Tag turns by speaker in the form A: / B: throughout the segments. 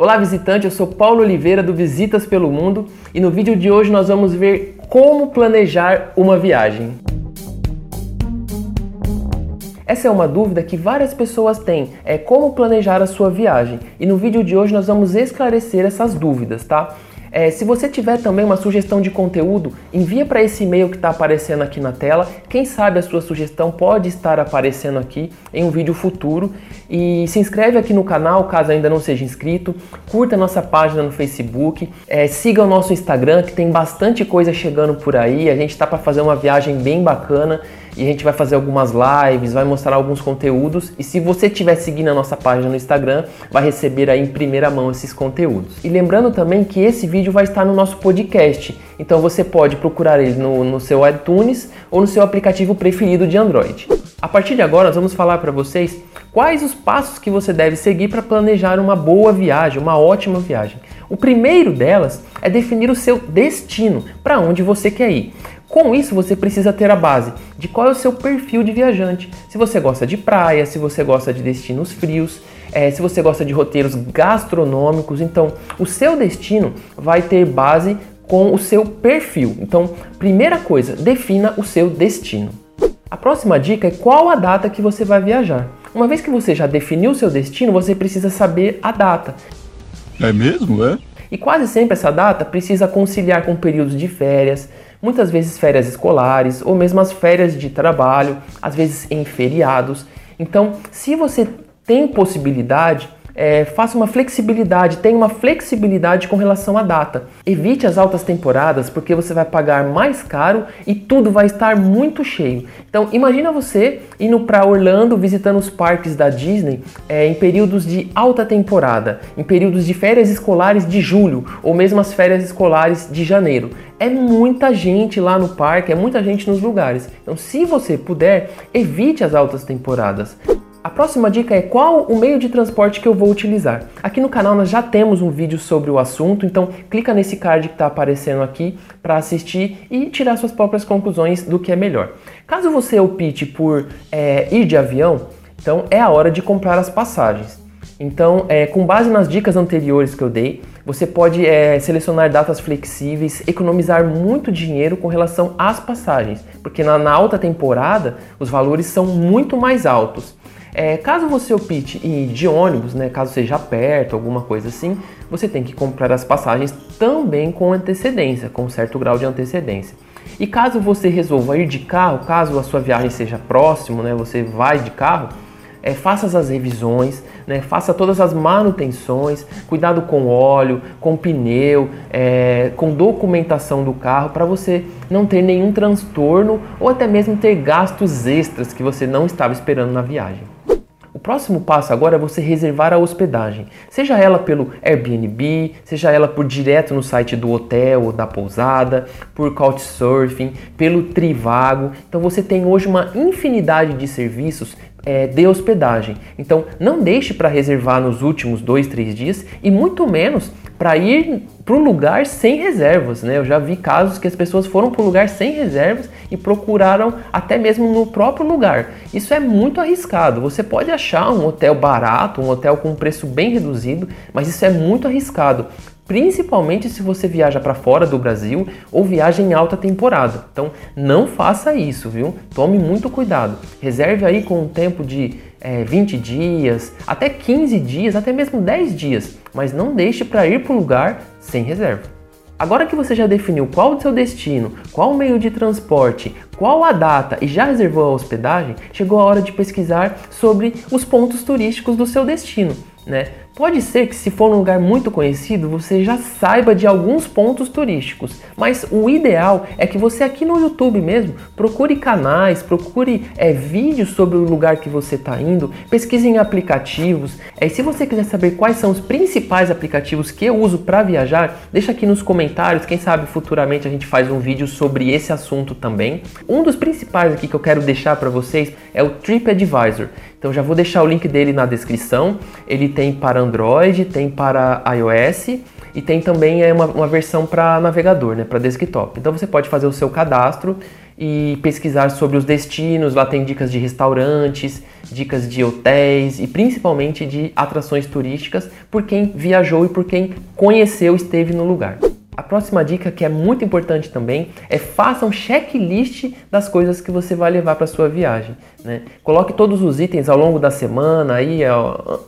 A: Olá visitante, eu sou Paulo Oliveira do Visitas pelo Mundo e no vídeo de hoje nós vamos ver como planejar uma viagem. Essa é uma dúvida que várias pessoas têm, é como planejar a sua viagem. E no vídeo de hoje nós vamos esclarecer essas dúvidas, tá? É, se você tiver também uma sugestão de conteúdo, envia para esse e-mail que está aparecendo aqui na tela. Quem sabe a sua sugestão pode estar aparecendo aqui em um vídeo futuro. E se inscreve aqui no canal caso ainda não seja inscrito. Curta nossa página no Facebook. É, siga o nosso Instagram que tem bastante coisa chegando por aí. A gente está para fazer uma viagem bem bacana e a gente vai fazer algumas lives, vai mostrar alguns conteúdos e se você estiver seguindo a nossa página no Instagram, vai receber aí em primeira mão esses conteúdos. E lembrando também que esse vídeo vai estar no nosso podcast, então você pode procurar ele no, no seu iTunes ou no seu aplicativo preferido de Android. A partir de agora, nós vamos falar para vocês quais os passos que você deve seguir para planejar uma boa viagem, uma ótima viagem. O primeiro delas é definir o seu destino, para onde você quer ir. Com isso, você precisa ter a base de qual é o seu perfil de viajante. Se você gosta de praia, se você gosta de destinos frios, é, se você gosta de roteiros gastronômicos, então o seu destino vai ter base com o seu perfil. Então, primeira coisa, defina o seu destino. A próxima dica é qual a data que você vai viajar. Uma vez que você já definiu o seu destino, você precisa saber a data.
B: É mesmo, é?
A: E quase sempre essa data precisa conciliar com períodos de férias, muitas vezes férias escolares ou mesmo as férias de trabalho, às vezes em feriados. Então, se você tem possibilidade, é, faça uma flexibilidade, tenha uma flexibilidade com relação à data. Evite as altas temporadas porque você vai pagar mais caro e tudo vai estar muito cheio. Então imagina você indo para Orlando visitando os parques da Disney é, em períodos de alta temporada, em períodos de férias escolares de julho ou mesmo as férias escolares de janeiro. É muita gente lá no parque, é muita gente nos lugares. Então, se você puder, evite as altas temporadas. A próxima dica é qual o meio de transporte que eu vou utilizar. Aqui no canal nós já temos um vídeo sobre o assunto, então clica nesse card que está aparecendo aqui para assistir e tirar suas próprias conclusões do que é melhor. Caso você opte por é, ir de avião, então é a hora de comprar as passagens. Então, é, com base nas dicas anteriores que eu dei, você pode é, selecionar datas flexíveis, economizar muito dinheiro com relação às passagens, porque na, na alta temporada os valores são muito mais altos. É, caso você opte ir de ônibus, né, caso seja perto, alguma coisa assim, você tem que comprar as passagens também com antecedência, com um certo grau de antecedência. E caso você resolva ir de carro, caso a sua viagem seja próximo, né, você vai de carro, é, faça as revisões, né, faça todas as manutenções, cuidado com óleo, com pneu, é, com documentação do carro para você não ter nenhum transtorno ou até mesmo ter gastos extras que você não estava esperando na viagem. O próximo passo agora é você reservar a hospedagem, seja ela pelo Airbnb, seja ela por direto no site do hotel ou da pousada, por Couchsurfing, pelo Trivago. Então você tem hoje uma infinidade de serviços é, de hospedagem. Então não deixe para reservar nos últimos dois, três dias e muito menos para ir para o lugar sem reservas. Né? Eu já vi casos que as pessoas foram para o lugar sem reservas e procuraram até mesmo no próprio lugar. Isso é muito arriscado. Você pode achar um hotel barato, um hotel com um preço bem reduzido, mas isso é muito arriscado principalmente se você viaja para fora do Brasil ou viaja em alta temporada. Então não faça isso, viu? Tome muito cuidado. Reserve aí com um tempo de é, 20 dias, até 15 dias, até mesmo 10 dias, mas não deixe para ir para o lugar sem reserva. Agora que você já definiu qual o seu destino, qual o meio de transporte, qual a data e já reservou a hospedagem, chegou a hora de pesquisar sobre os pontos turísticos do seu destino. Né? Pode ser que se for um lugar muito conhecido, você já saiba de alguns pontos turísticos, mas o ideal é que você aqui no YouTube mesmo procure canais, procure é, vídeos sobre o lugar que você está indo, pesquise em aplicativos. É, e se você quiser saber quais são os principais aplicativos que eu uso para viajar, deixa aqui nos comentários, quem sabe futuramente a gente faz um vídeo sobre esse assunto também. Um dos principais aqui que eu quero deixar para vocês é o TripAdvisor. Então já vou deixar o link dele na descrição. Ele tem para Android, tem para iOS e tem também é uma, uma versão para navegador, né, para desktop. Então você pode fazer o seu cadastro e pesquisar sobre os destinos. Lá tem dicas de restaurantes, dicas de hotéis e principalmente de atrações turísticas por quem viajou e por quem conheceu, esteve no lugar. A próxima dica que é muito importante também é faça um checklist das coisas que você vai levar para sua viagem. Né? Coloque todos os itens ao longo da semana, aí,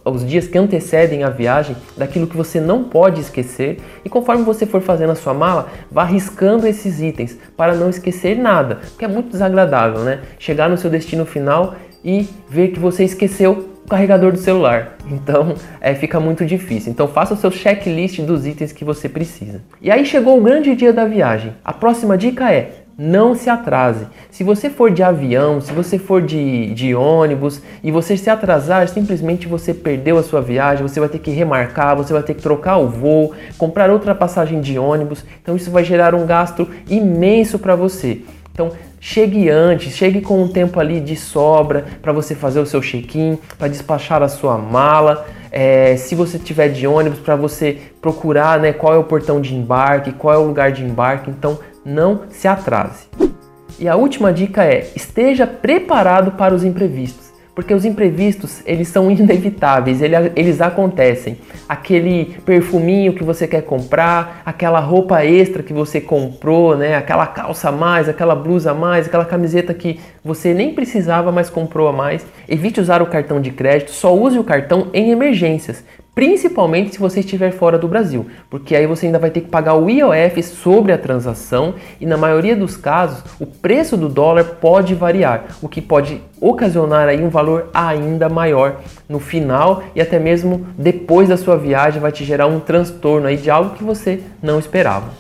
A: os dias que antecedem a viagem, daquilo que você não pode esquecer. E conforme você for fazendo a sua mala, vá riscando esses itens para não esquecer nada, porque é muito desagradável, né? Chegar no seu destino final e ver que você esqueceu o carregador do celular. Então é, fica muito difícil. Então faça o seu checklist dos itens que você precisa. E aí chegou o grande dia da viagem. A próxima dica é não se atrase. Se você for de avião, se você for de, de ônibus e você se atrasar, simplesmente você perdeu a sua viagem, você vai ter que remarcar, você vai ter que trocar o voo, comprar outra passagem de ônibus. Então isso vai gerar um gasto imenso para você. Então chegue antes, chegue com um tempo ali de sobra para você fazer o seu check-in, para despachar a sua mala. É, se você tiver de ônibus, para você procurar né, qual é o portão de embarque, qual é o lugar de embarque. Então não se atrase. E a última dica é: esteja preparado para os imprevistos porque os imprevistos eles são inevitáveis, eles acontecem. Aquele perfuminho que você quer comprar, aquela roupa extra que você comprou, né? Aquela calça a mais, aquela blusa a mais, aquela camiseta que você nem precisava, mas comprou a mais. Evite usar o cartão de crédito, só use o cartão em emergências, principalmente se você estiver fora do Brasil, porque aí você ainda vai ter que pagar o IOF sobre a transação e na maioria dos casos o preço do dólar pode variar, o que pode ocasionar aí um valor ainda maior no final e até mesmo depois da sua viagem vai te gerar um transtorno aí de algo que você não esperava.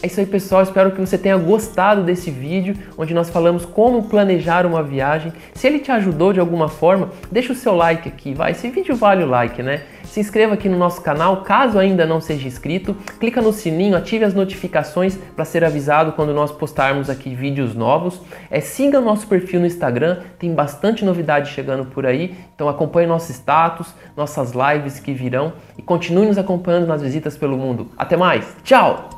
A: É isso aí, pessoal. Espero que você tenha gostado desse vídeo, onde nós falamos como planejar uma viagem. Se ele te ajudou de alguma forma, deixa o seu like aqui, vai. Esse vídeo vale o like, né? Se inscreva aqui no nosso canal, caso ainda não seja inscrito. Clica no sininho, ative as notificações para ser avisado quando nós postarmos aqui vídeos novos. É, siga o nosso perfil no Instagram, tem bastante novidade chegando por aí. Então acompanhe nosso status, nossas lives que virão e continue nos acompanhando nas visitas pelo mundo. Até mais, tchau!